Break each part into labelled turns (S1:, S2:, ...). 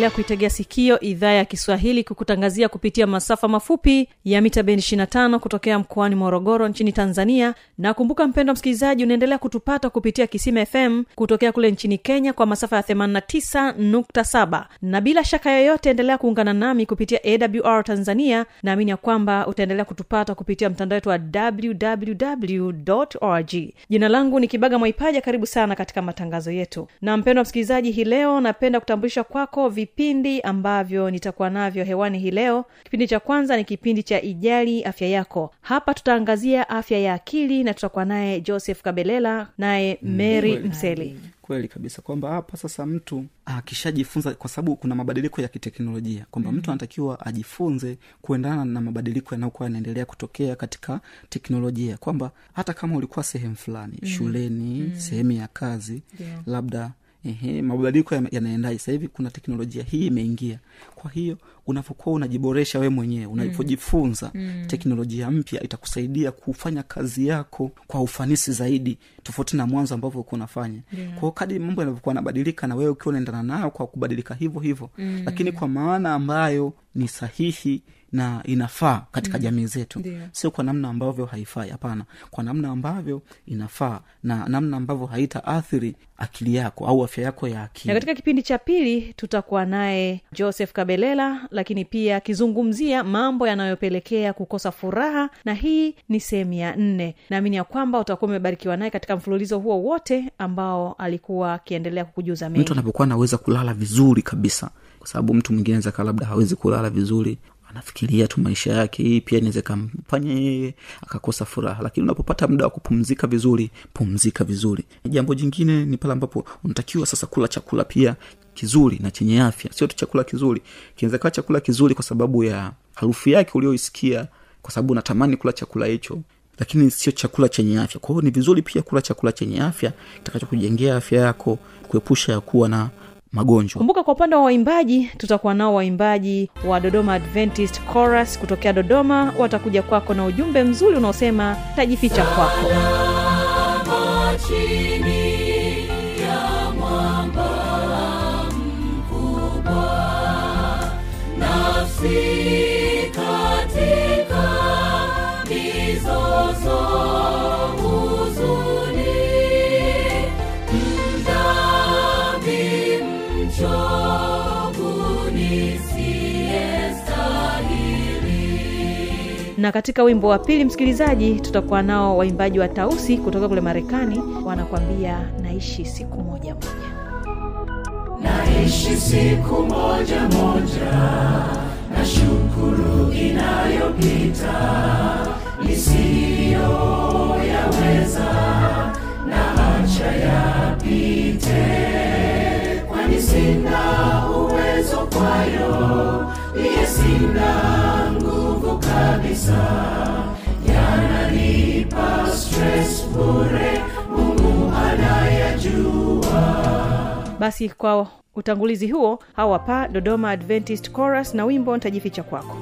S1: unaendelea kuitegea sikio idhaa ya kiswahili kukutangazia kupitia masafa mafupi ya mita bendi 25 kutokea mkoani morogoro nchini tanzania. Na kumbuka mpendo msikilizaji unaendelea kutupata kupitia kisima fm kutokea kule nchini kenya kwa masafa ya 89.7 na bila shaka yoyote endelea kuungana nami kupitia awr tanzania. Naamini ya kwamba utaendelea kutupata kupitia mtandao wetu wa www org jina langu ni kibaga mwaipaja. Karibu sana katika matangazo yetu. Na mpendo msikilizaji hii leo napenda kutambulisha kwako vipindi ambavyo nitakuwa navyo hewani hii leo kipindi cha kwanza ni kipindi cha ijali afya yako hapa tutaangazia afya ya akili na tutakuwa naye joseph kabelela naye mary mseli
S2: kweli kabisa kwamba hapa sasa mtu akishajifunza kwa sababu kuna mabadiliko ya kiteknolojia kwamba mm. mtu anatakiwa ajifunze kuendana na mabadiliko yanayokuwa yanaendelea kutokea katika teknolojia kwamba hata kama ulikuwa sehemu fulani mm. shuleni mm. sehemu ya kazi
S1: yeah.
S2: labda ehe, mabadiliko ya- yanaendaje sasa hivi kuna teknolojia hii imeingia kwa hiyo unavyokuwa unajiboresha we mwenyewe unavyojifunza mm. teknolojia mpya itakusaidia kufanya kazi yako kwa ufanisi zaidi tofauti na mwanzo ambavyo ulikuwa unafanya yeah. kwao kadi mambo yanavyokuwa yanabadilika na wewe ukiwa unaendana nayo kwa kubadilika hivyo hivyo mm. lakini kwa maana ambayo ni sahihi na inafaa katika mm. jamii zetu. Sio kwa namna ambavyo haifai hapana. Kwa namna ambavyo inafaa na namna ambavyo haitaathiri akili yako au afya yako ya
S1: na katika kipindi cha pili tutakuwa naye joseph kabelela lakini pia akizungumzia mambo yanayopelekea kukosa furaha na hii ni sehemu ya nne. Naamini ya kwamba utakuwa umebarikiwa naye katika mfululizo huo wote ambao alikuwa akiendelea kukujuza mengi.
S2: Mtu anapokuwa anaweza kulala vizuri kabisa kwa sababu mtu mwingine zaka labda hawezi kulala vizuri anafikiria tu maisha yake hii pia inaweza kamfanya yeye akakosa furaha. Lakini unapopata muda wa kupumzika vizuri pumzika vizuri. Jambo jingine ni pale ambapo unatakiwa sasa kula chakula pia kizuri na chenye afya. Sio tu chakula kizuri. Kinaweza kawa chakula kizuri kwa sababu ya harufu yake ulioisikia kwa sababu unatamani kula chakula hicho lakini sio chakula chenye afya. Kwa hiyo ni vizuri pia kula chakula chenye afya kitakachokujengea afya yako kuepusha ya kuwa na magonjwa.
S1: Kumbuka kwa upande wa waimbaji tutakuwa nao waimbaji wa dodoma adventist chorus kutokea dodoma. Watakuja kwako na ujumbe mzuri unaosema tajificha kwako.
S3: Salama chini ya mwamba mkubwa, nafsi
S1: na katika wimbo wa pili msikilizaji tutakuwa nao waimbaji wa tausi kutoka kule marekani wanakwambia naishi siku moja moja.
S3: Naishi siku moja moja na shukuru inayopita nisiyoyaweza na acha yapite kwani sina uwezo kwayo iye sina nguvu kabisa yananipa stress bure. Mungu anayajua.
S1: Basi kwa utangulizi huo hawa pa dodoma adventist chorus na wimbo ntajificha kwako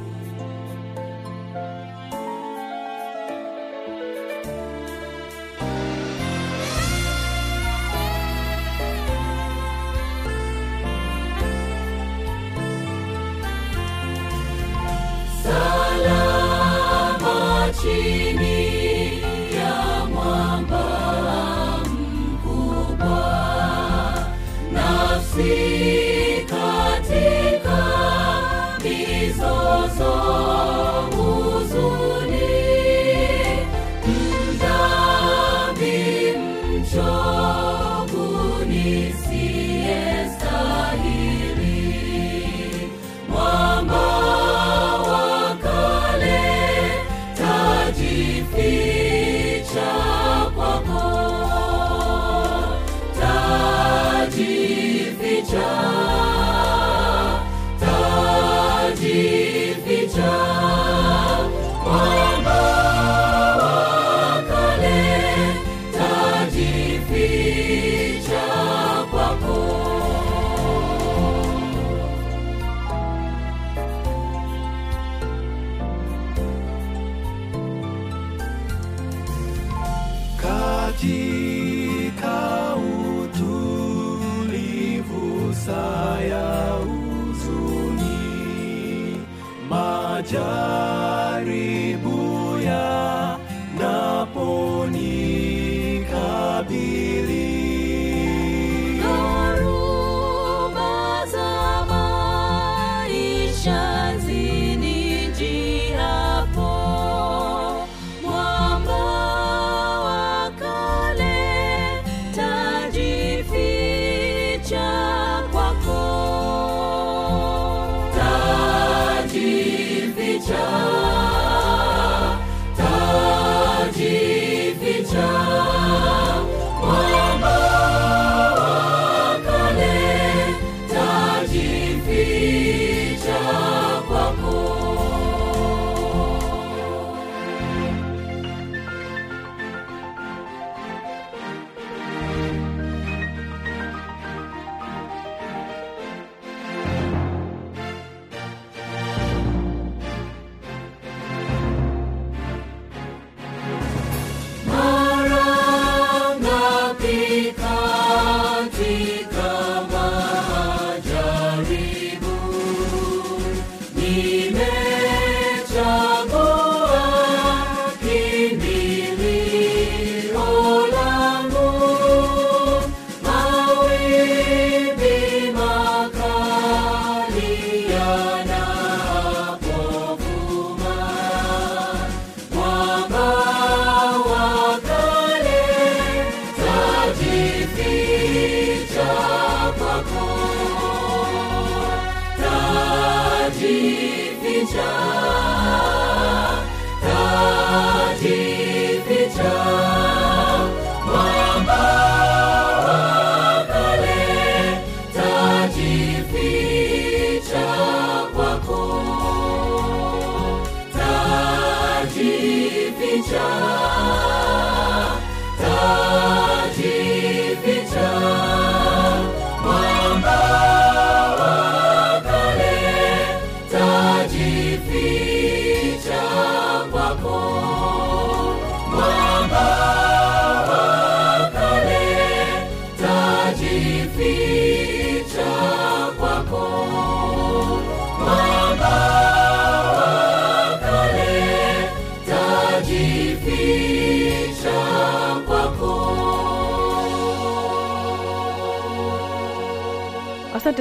S3: tajificha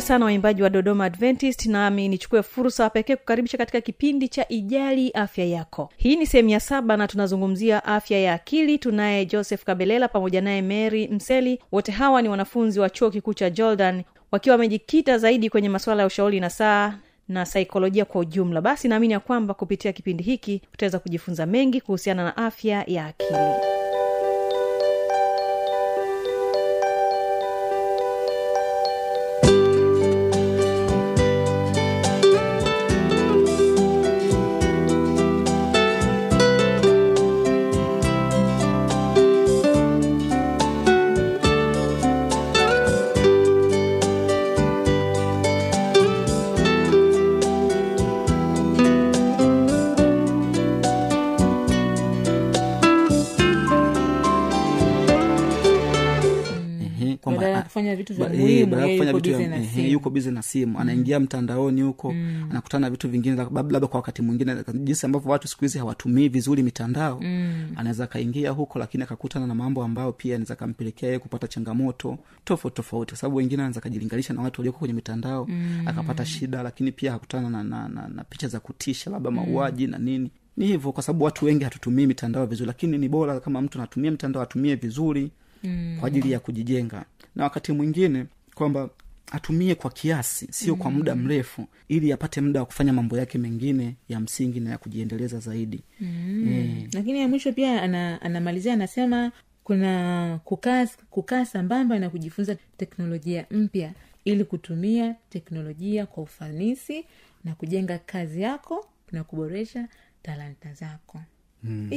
S1: sana waimbaji wa dodoma adventist nami nichukue fursa pekee kukaribisha katika kipindi cha ijali afya yako. Hii ni sehemu ya saba na tunazungumzia afya ya akili. Tunaye joseph kabelela pamoja naye mary mseli. Wote hawa ni wanafunzi wa chuo kikuu cha jordan wakiwa wamejikita zaidi kwenye masuala ya ushauri na saa na saikolojia kwa ujumla. Basi naamini ya kwamba kupitia kipindi hiki utaweza kujifunza mengi kuhusiana na afya ya akili
S4: muhimu
S2: badala ya
S4: yeye
S2: kufanya
S4: yuko
S2: vitu yuko bizi na simu. Anaingia mtandaoni huko anakutana na vitu vingine lab- labda kwa wakati mwingine jinsi ambavyo watu siku hizi hawatumii vizuri mitandao. Anaweza akaingia huko lakini akakutana na mambo ambayo pia anaweza akampelekea yeye kupata changamoto tofauti tofauti. Kwa sababu wengine anaweza akajilinganisha na watu walioko kwenye mitandao akapata shida lakini pia akakutana na, na, na, na picha za kutisha labda mauaji na nini. Ni hivyo kwa sababu watu wengi hatutumii mitandao vizuri lakini ni bora kama mtu anatumia mitandao atumie vizuri mm. kwa ajili ya kujijenga. Na wakati mwingine kwamba atumie kwa kiasi sio mm. kwa muda mrefu ili apate muda wa kufanya mambo yake mengine ya msingi na ya kujiendeleza zaidi mm. e,
S4: lakini ya mwisho pia ana, anamalizia anasema kuna kukaa kukaa sambamba na kujifunza teknolojia mpya ili kutumia teknolojia kwa ufanisi na kujenga kazi yako na kuboresha talanta zako
S2: Mm,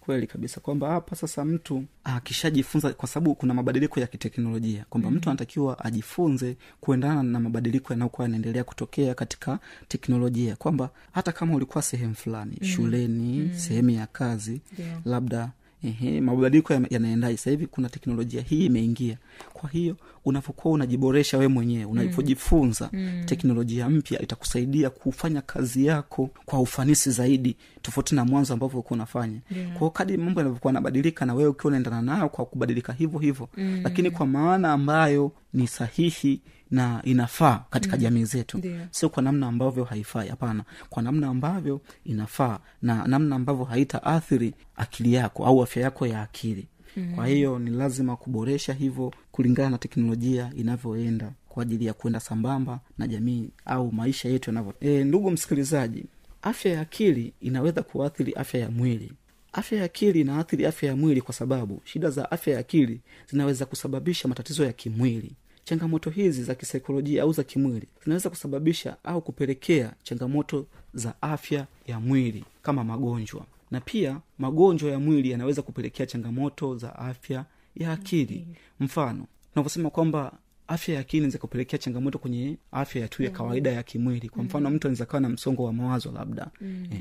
S2: kweli. kabisa kwamba hapa sasa mtu akishajifunza kwa sababu kuna mabadiliko ya kiteknolojia kwamba mm. mtu anatakiwa ajifunze kuendana na mabadiliko yanayokuwa yanaendelea kutokea katika teknolojia kwamba hata kama ulikuwa sehemu fulani mm. shuleni mm. sehemu ya kazi
S4: yeah.
S2: labda ehe, mabadiliko ya- yanaendaje sasa hivi kuna teknolojia hii imeingia kwa hiyo unavyokuwa unajiboresha we mwenyewe unavyojifunza mm. teknolojia mpya itakusaidia kufanya kazi yako kwa ufanisi zaidi tofauti na mwanzo ambavyo ulikuwa unafanya yeah. kadi mambo yanavyokuwa yanabadilika na wewe ukiwa unaendana nayo kwa kubadilika hivyo hivyo mm. lakini kwa maana ambayo ni sahihi na inafaa katika mm. jamii zetu
S4: Ndio.
S2: sio kwa namna ambavyo haifai hapana kwa namna ambavyo inafaa na namna ambavyo haitaathiri akili yako au afya yako ya akili mm. kwa hiyo ni lazima kuboresha hivyo kulingana na teknolojia inavyoenda kwa ajili ya kwenda sambamba na jamii au maisha yetu yanavyo e, ndugu msikilizaji afya ya akili inaweza kuathiri afya ya mwili afya ya akili inaathiri afya ya mwili kwa sababu shida za afya ya akili zinaweza kusababisha matatizo ya kimwili changamoto hizi za kisaikolojia au za kimwili zinaweza kusababisha au kupelekea changamoto za afya ya mwili kama magonjwa. Na pia magonjwa ya mwili yanaweza kupelekea changamoto za afya ya akili. Mfano tunavyosema kwamba afya ya akili inaweza kupelekea changamoto kwenye afya ya tu ya kawaida ya kimwili. Kwa mfano mtu anaweza kawa na msongo wa mawazo labda.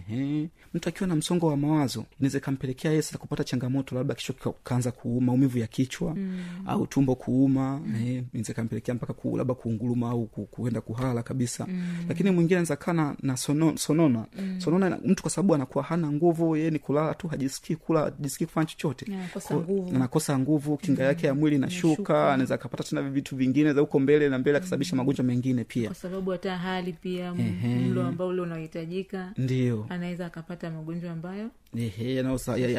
S2: Ehe. mtu akiwa na msongo wa mawazo inaweza ikampelekea yeye sasa kupata changamoto labda kichwa kaanza kuuma maumivu ya kichwa au tumbo kuuma. Mm. inaweza ikampelekea mpaka ku, labda kuunguruma au ku, kuenda kuhala kabisa. Lakini mwingine anaweza kaa na, na sono, sonona. Sonona mtu kwa sababu anakuwa hana nguvu yeye ni kulala tu hajisikii kula hajisikii kufanya chochote.
S4: Anakosa nguvu.
S2: kinga yake ya mwili inashuka. anaweza akapata tena vitu vingine za huko mbele na mbele akasababisha magonjwa mengine pia.
S4: Kwa sababu hata hali pia mlo ambao ule unaohitajika
S2: ndio.
S4: anaweza akapata magonjwa ambayo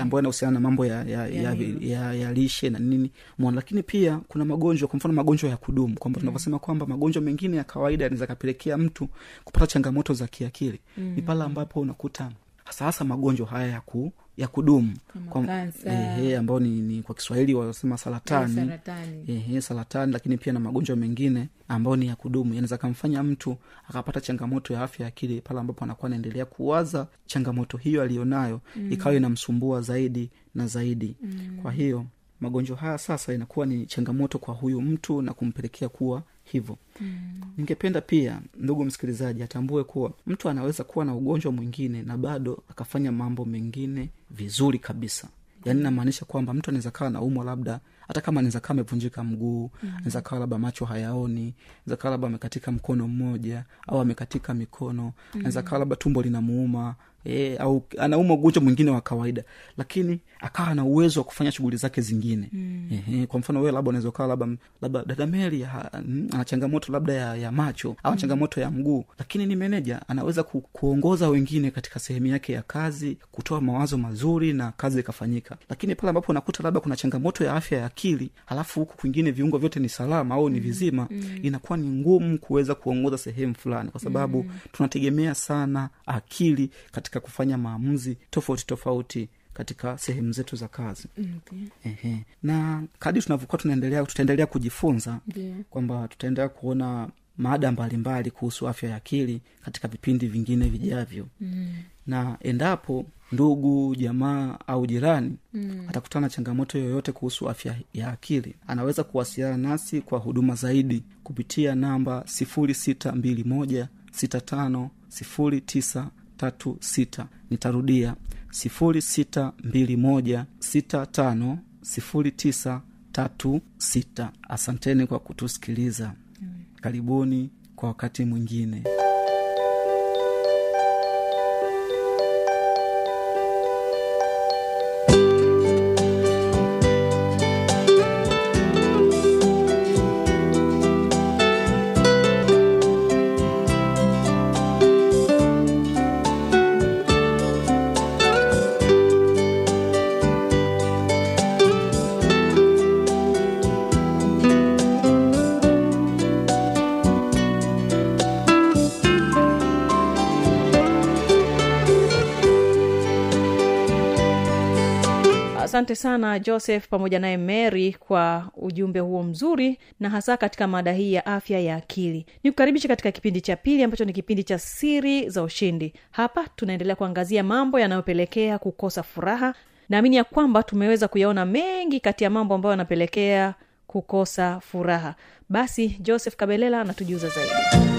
S2: ambayo yanahusiana na mambo ya, ya, ya, ya, ya, ya lishe na nini. Mwana. lakini pia kuna magonjwa kwa mfano magonjwa ya kudumu. Kwamba tunavyosema kwamba magonjwa mengine ya kawaida yanaweza kapelekea mtu kupata changamoto za kiakili. Ni pale ambapo unakuta hasa hasa magonjwa haya ya, ku, ya kudumu
S4: kansa.
S2: ehe, ambao ni, ni kwa kiswahili wanasema saratani
S4: saratani
S2: ehe, saratani lakini pia na magonjwa mengine ambayo ni ya kudumu yanaweza kamfanya mtu akapata changamoto ya afya ya akili pale ambapo anakuwa anaendelea kuwaza changamoto hiyo aliyonayo mm. ikawa inamsumbua zaidi na zaidi mm. kwa hiyo magonjwa haya sasa inakuwa ni changamoto kwa huyu mtu na kumpelekea kuwa hivyo. Mm. ningependa pia ndugu msikilizaji atambue kuwa mtu anaweza kuwa na ugonjwa mwingine na bado akafanya mambo mengine vizuri kabisa. Yaani namaanisha kwamba mtu anaweza kawa naumwa labda hata kama anaweza kaa amevunjika mguu anaweza kawa labda macho hayaoni anaweza kawa labda amekatika mkono mmoja au amekatika mikono anaweza kawa labda tumbo linamuuma e, au anauma ugonjwa mwingine wa kawaida lakini akawa na uwezo wa kufanya shughuli zake zingine mm. Ehe, kwa mfano wewe labda unaweza ukawa labda labda dada meli mm, ana changamoto labda ya, ya macho au changamoto ya mguu lakini ni meneja anaweza ku, kuongoza wengine katika sehemu yake ya kazi kutoa mawazo mazuri na kazi ikafanyika lakini pale ambapo unakuta labda kuna changamoto ya afya ya akili halafu huku kwingine viungo vyote ni salama au ni vizima mm. inakuwa ni ngumu kuweza kuongoza sehemu fulani kwa sababu mm. tunategemea sana akili katika kufanya maamuzi tofauti tofauti katika sehemu zetu za kazi
S4: okay.
S2: Ehe. na kadi tunavyokuwa tunaendelea tutaendelea kujifunza
S4: yeah.
S2: kwamba tutaendelea kuona mada mbalimbali kuhusu afya ya akili katika vipindi vingine vijavyo mm. na endapo ndugu jamaa au jirani mm. atakutana na changamoto yoyote kuhusu afya ya akili anaweza kuwasiliana nasi kwa huduma zaidi kupitia namba sifuri sita mbili moja sita tano sifuri tisa tatu sita. Nitarudia sifuri sita mbili moja sita tano sifuri tisa tatu sita. Asanteni kwa kutusikiliza. Karibuni kwa wakati mwingine
S1: asante sana joseph pamoja naye mary kwa ujumbe huo mzuri na hasa katika mada hii ya afya ya akili. Ni kukaribisha katika kipindi cha pili ambacho ni kipindi cha siri za ushindi. Hapa tunaendelea kuangazia mambo yanayopelekea kukosa furaha. Naamini ya kwamba tumeweza kuyaona mengi kati ya mambo ambayo yanapelekea kukosa furaha. Basi joseph kabelela anatujuza zaidi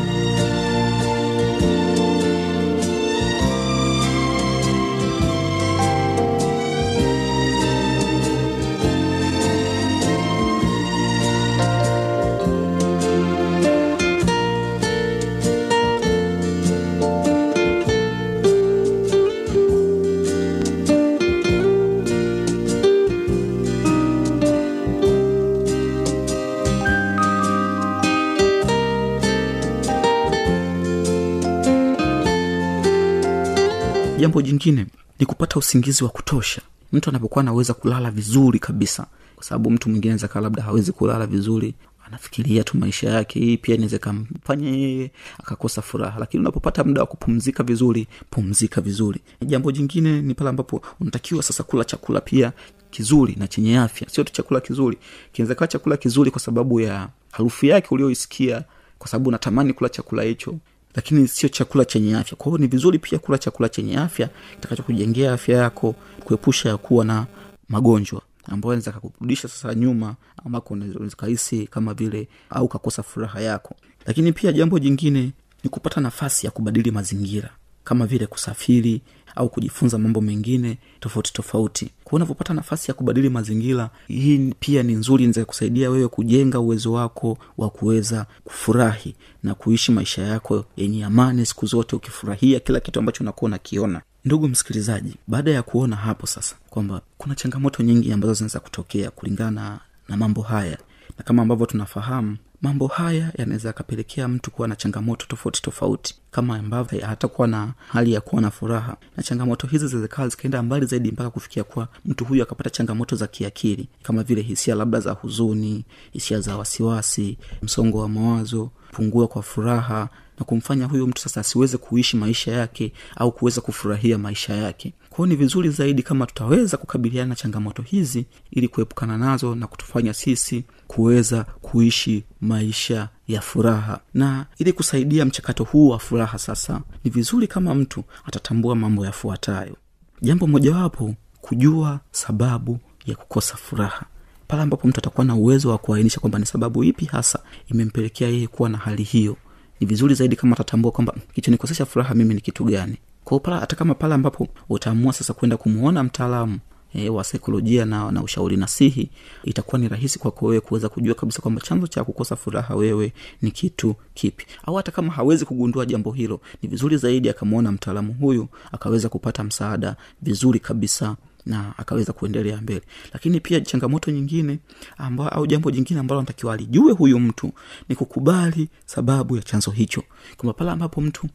S2: jambo jingine ni kupata usingizi wa kutosha. Mtu anapokuwa anaweza kulala vizuri kabisa. Kwa sababu mtu mwingine kaa labda hawezi kulala vizuri anafikiria tu maisha yake hii pia inaweza kamfanya yeye akakosa furaha. Lakini unapopata muda wa kupumzika vizuri pumzika vizuri. Jambo jingine ni pale ambapo unatakiwa sasa kula chakula pia kizuri na chenye afya. Sio tu chakula kizuri. Kinaweza kawa chakula kizuri kwa sababu ya harufu yake ulioisikia kwa sababu unatamani kula chakula hicho lakini sio chakula chenye afya. Kwa hiyo ni vizuri pia kula chakula chenye afya kitakacho kujengea afya yako kuepusha kuwa na magonjwa ambayo anaweza kakurudisha sasa nyuma ambako kahisi kama vile au kakosa furaha yako. Lakini pia jambo jingine ni kupata nafasi ya kubadili mazingira kama vile kusafiri au kujifunza mambo mengine tofauti tofauti. Kwa unavyopata nafasi ya kubadili mazingira hii pia ni nzuri inaweza kusaidia wewe kujenga uwezo wako wa kuweza kufurahi na kuishi maisha yako yenye amani siku zote ukifurahia kila kitu ambacho unakuwa unakiona. Ndugu msikilizaji baada ya kuona hapo sasa kwamba kuna changamoto nyingi ambazo zinaweza kutokea kulingana na mambo haya na kama ambavyo tunafahamu mambo haya yanaweza yakapelekea mtu kuwa na changamoto tofauti tofauti kama ambavyo hatakuwa na hali ya kuwa na furaha. Na changamoto hizi zinawezekana zikaenda mbali zaidi mpaka kufikia kuwa mtu huyu akapata changamoto za kiakili kama vile hisia labda za huzuni hisia za wasiwasi msongo wa mawazo pungua kwa furaha na kumfanya huyo mtu sasa asiweze kuishi maisha yake au kuweza kufurahia maisha yake. Kwao ni vizuri zaidi kama tutaweza kukabiliana na changamoto hizi ili kuepukana nazo na kutufanya sisi kuweza kuishi maisha ya furaha. Na ili kusaidia mchakato huu wa furaha sasa ni vizuri kama mtu atatambua mambo yafuatayo. Jambo mojawapo kujua sababu ya kukosa furaha. Pale ambapo mtu atakuwa na uwezo wa kuainisha kwamba ni sababu ipi hasa imempelekea yeye kuwa na hali hiyo ni vizuri zaidi kama atatambua kwamba kichonikosesha furaha mimi ni kitu gani. Kwao hata kama pale ambapo utaamua sasa kwenda kumwona mtaalamu e, wa saikolojia na, na ushauri nasihi itakuwa ni rahisi kwako wewe kuweza kujua kabisa kwamba chanzo cha kukosa furaha wewe ni kitu kipi. Au hata kama hawezi kugundua jambo hilo ni vizuri zaidi akamwona mtaalamu huyu akaweza kupata msaada vizuri kabisa na akaweza kuendelea mbele. Lakini pia changamoto nyingine amba, au jambo jingine ambalo anatakiwa alijue huyu mtu ni kukubali sababu ya chanzo hicho. Kwamba pale ambapo mtu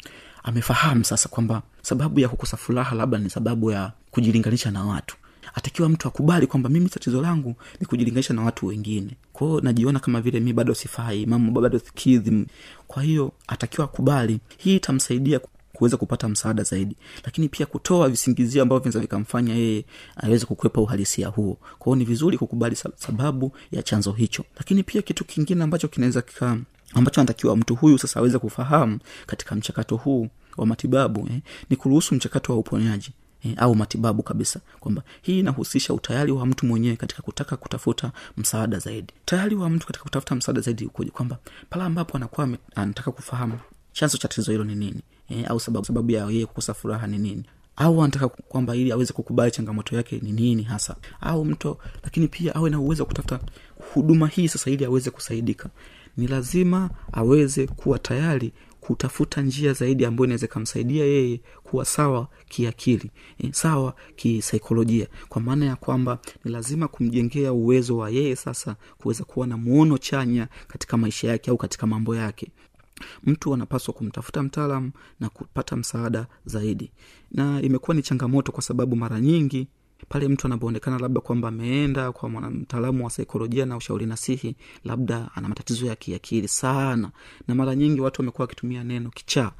S2: amefahamu sasa kwamba sababu ya kukosa furaha labda ni sababu ya kujilinganisha na watu atakiwa mtu akubali kwamba mimi tatizo langu ni kujilinganisha na watu wengine. Kwao najiona kama vile mi bado sifai mama bado kidhi kwa hiyo atakiwa akubali hii itamsaidia kuweza kupata msaada zaidi. Lakini pia kutoa visingizio ambavyo vinaweza vikamfanya yeye aweze kukwepa uhalisia huo. Kwao ni vizuri kukubali sababu ya chanzo hicho. Lakini pia kitu kingine ambacho kinaweza kika ambacho anatakiwa mtu huyu sasa aweze kufahamu katika mchakato huu wa matibabu eh, ni kuruhusu mchakato wa uponyaji eh, au matibabu kabisa. Kwamba hii inahusisha utayari wa mtu mwenyewe katika kutaka kutafuta msaada zaidi. Tayari wa mtu katika kutafuta msaada zaidi ukoje? Kwamba pale ambapo anakuwa anataka kufahamu chanzo cha tatizo hilo ni nini eh, au sababu, sababu ya yeye kukosa furaha ni nini au anataka kwamba ili aweze kukubali changamoto yake ni nini hasa au mto lakini pia awe na uwezo wa kutafuta huduma hii sasa ili aweze kusaidika ni lazima aweze kuwa tayari kutafuta njia zaidi ambayo inaweza ikamsaidia yeye kuwa sawa kiakili e, sawa kisaikolojia. Kwa maana ya kwamba ni lazima kumjengea uwezo wa yeye sasa kuweza kuwa na muono chanya katika maisha yake au katika mambo yake. Mtu anapaswa kumtafuta mtaalam na kupata msaada zaidi. Na imekuwa ni changamoto kwa sababu mara nyingi pale mtu anapoonekana labda kwamba ameenda kwa mtaalamu wa saikolojia na ushauri nasihi labda ana matatizo ya kiakili sana. Na mara nyingi watu wamekuwa wakitumia neno kichaa.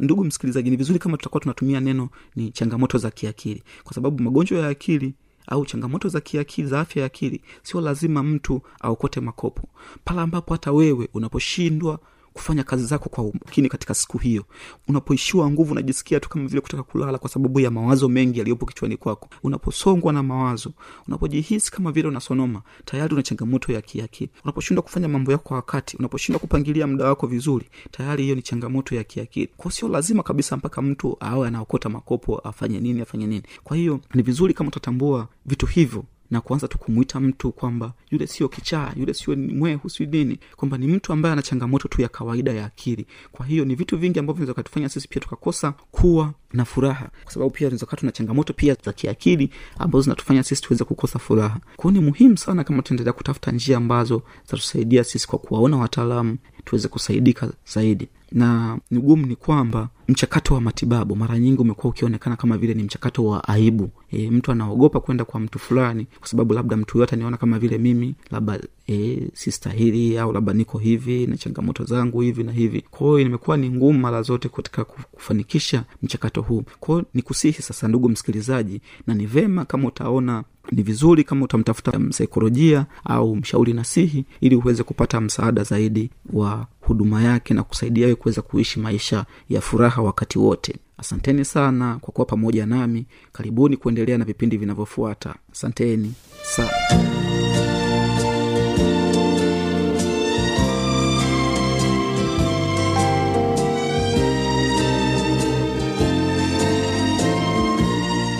S2: Ndugu msikilizaji ni vizuri kama tutakuwa tunatumia neno ni changamoto za kiakili. Kwa sababu magonjwa ya akili au changamoto za kiakili za afya ya akili sio lazima mtu aokote makopo. Pale ambapo hata wewe unaposhindwa kufanya kazi zako kwa umakini katika siku hiyo. Unapoishiwa nguvu unajisikia tu kama vile kutaka kulala kwa sababu ya mawazo mengi yaliyopo kichwani kwako. Unaposongwa na mawazo unapojihisi kama vile unasonoma tayari una changamoto ya kiakili. Unaposhindwa kufanya mambo yako kwa wakati unaposhindwa kupangilia muda wako vizuri tayari hiyo ni changamoto ya kiakili. Kwao sio lazima kabisa mpaka mtu awe anaokota makopo afanye nini afanye nini. Kwa hiyo ni vizuri kama utatambua vitu hivyo na kuanza tu kumwita mtu kwamba yule sio kichaa yule sio mwehu sio nini kwamba ni mtu ambaye ana changamoto tu ya kawaida ya akili. Kwa hiyo ni vitu vingi ambavyo vinaweza kutufanya sisi pia tukakosa kuwa na furaha. Kwa sababu pia tunaweza kuwa tuna changamoto pia za kiakili ambazo zinatufanya sisi tuweze kukosa furaha. Kwao ni muhimu sana kama tunaendelea kutafuta njia ambazo zitatusaidia sisi kwa kuwaona wataalamu tuweze kusaidika zaidi. Na ugumu ni kwamba mchakato wa matibabu mara nyingi umekuwa ukionekana kama vile ni mchakato wa aibu. E, mtu anaogopa kwenda kwa mtu fulani kwa sababu labda mtu yoyote aniona kama vile mimi labda e, sistahili au labda niko hivi na changamoto zangu hivi na hivi. Kwa hiyo imekuwa ni ngumu mara zote katika kufanikisha mchakato huu. Kwao ni kusihi sasa ndugu msikilizaji na ni vema kama utaona ni vizuri kama utamtafuta msaikolojia au mshauri nasihi ili uweze kupata msaada zaidi wa huduma yake na kusaidia wewe kuweza kuishi maisha ya furaha wakati wote. Asanteni sana kwa kuwa pamoja nami. Karibuni kuendelea na vipindi vinavyofuata. Asanteni sana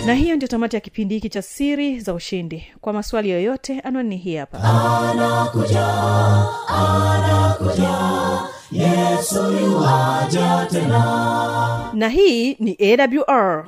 S1: na hiyo ndio tamati ya kipindi hiki cha siri za ushindi. Kwa maswali yoyote anwani hii hapa.
S3: Anakuja tena.
S1: Na hii ni awr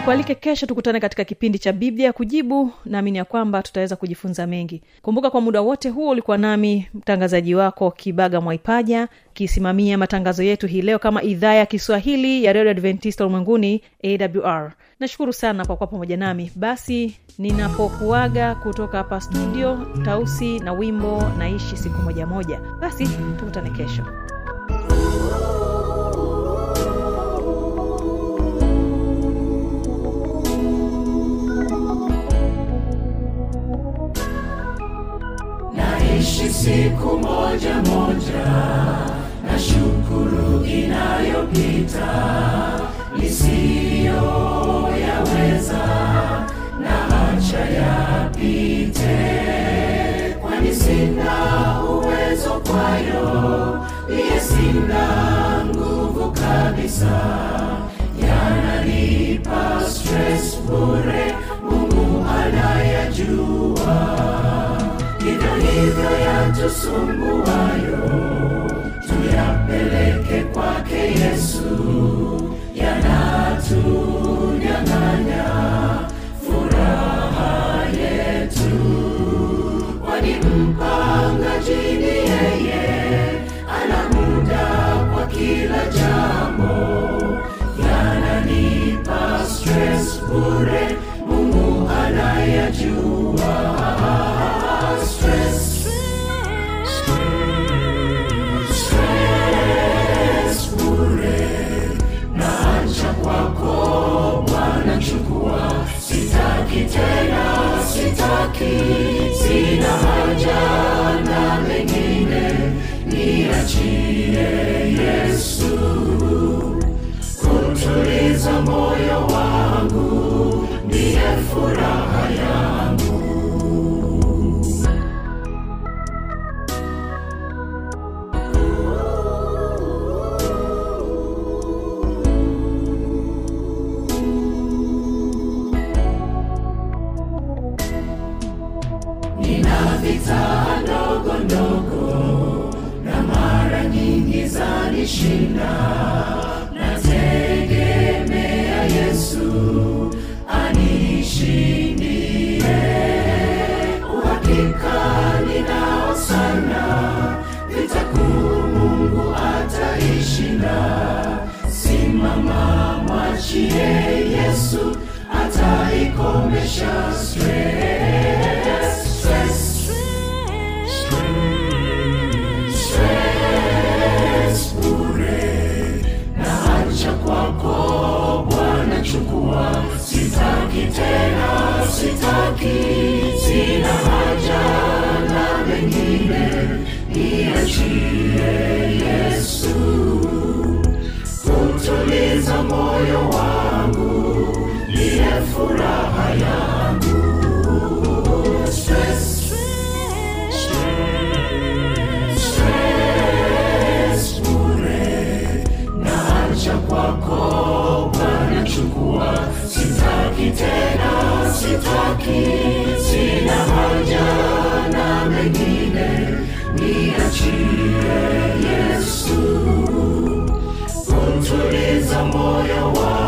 S1: nikualike kesho tukutane katika kipindi cha biblia kujibu. Naamini ya kwamba tutaweza kujifunza mengi. Kumbuka kwa muda wote huo ulikuwa nami mtangazaji wako kibaga mwaipaja kisimamia matangazo yetu hii leo kama idhaa ya kiswahili ya redio adventista ulimwenguni awr nashukuru sana kwa kuwa pamoja nami. Basi ninapokuaga kutoka hapa studio tausi na wimbo naishi siku moja moja. Basi tukutane kesho
S3: naishi siku moja moja. Na shukuru inayopita nisiyo yaweza na hacha yapite. Kwani sina uwezo kwayo iye sina nguvu kabisa. Yananipa stress bure mungu anayajua yatusumbuayo tuyapeleke kwake yesu. Yanatunyang'anya furaha yetu. Kwani mpangaji ni yeye ana muda kwa kila jambo. Yananipa stress bure sitaki sina haja na mengine niachie moyo wangu
S1: liye furaha yangu stress, stress, stress tena sitaki sina haja na mengine niachie. amor eu amo.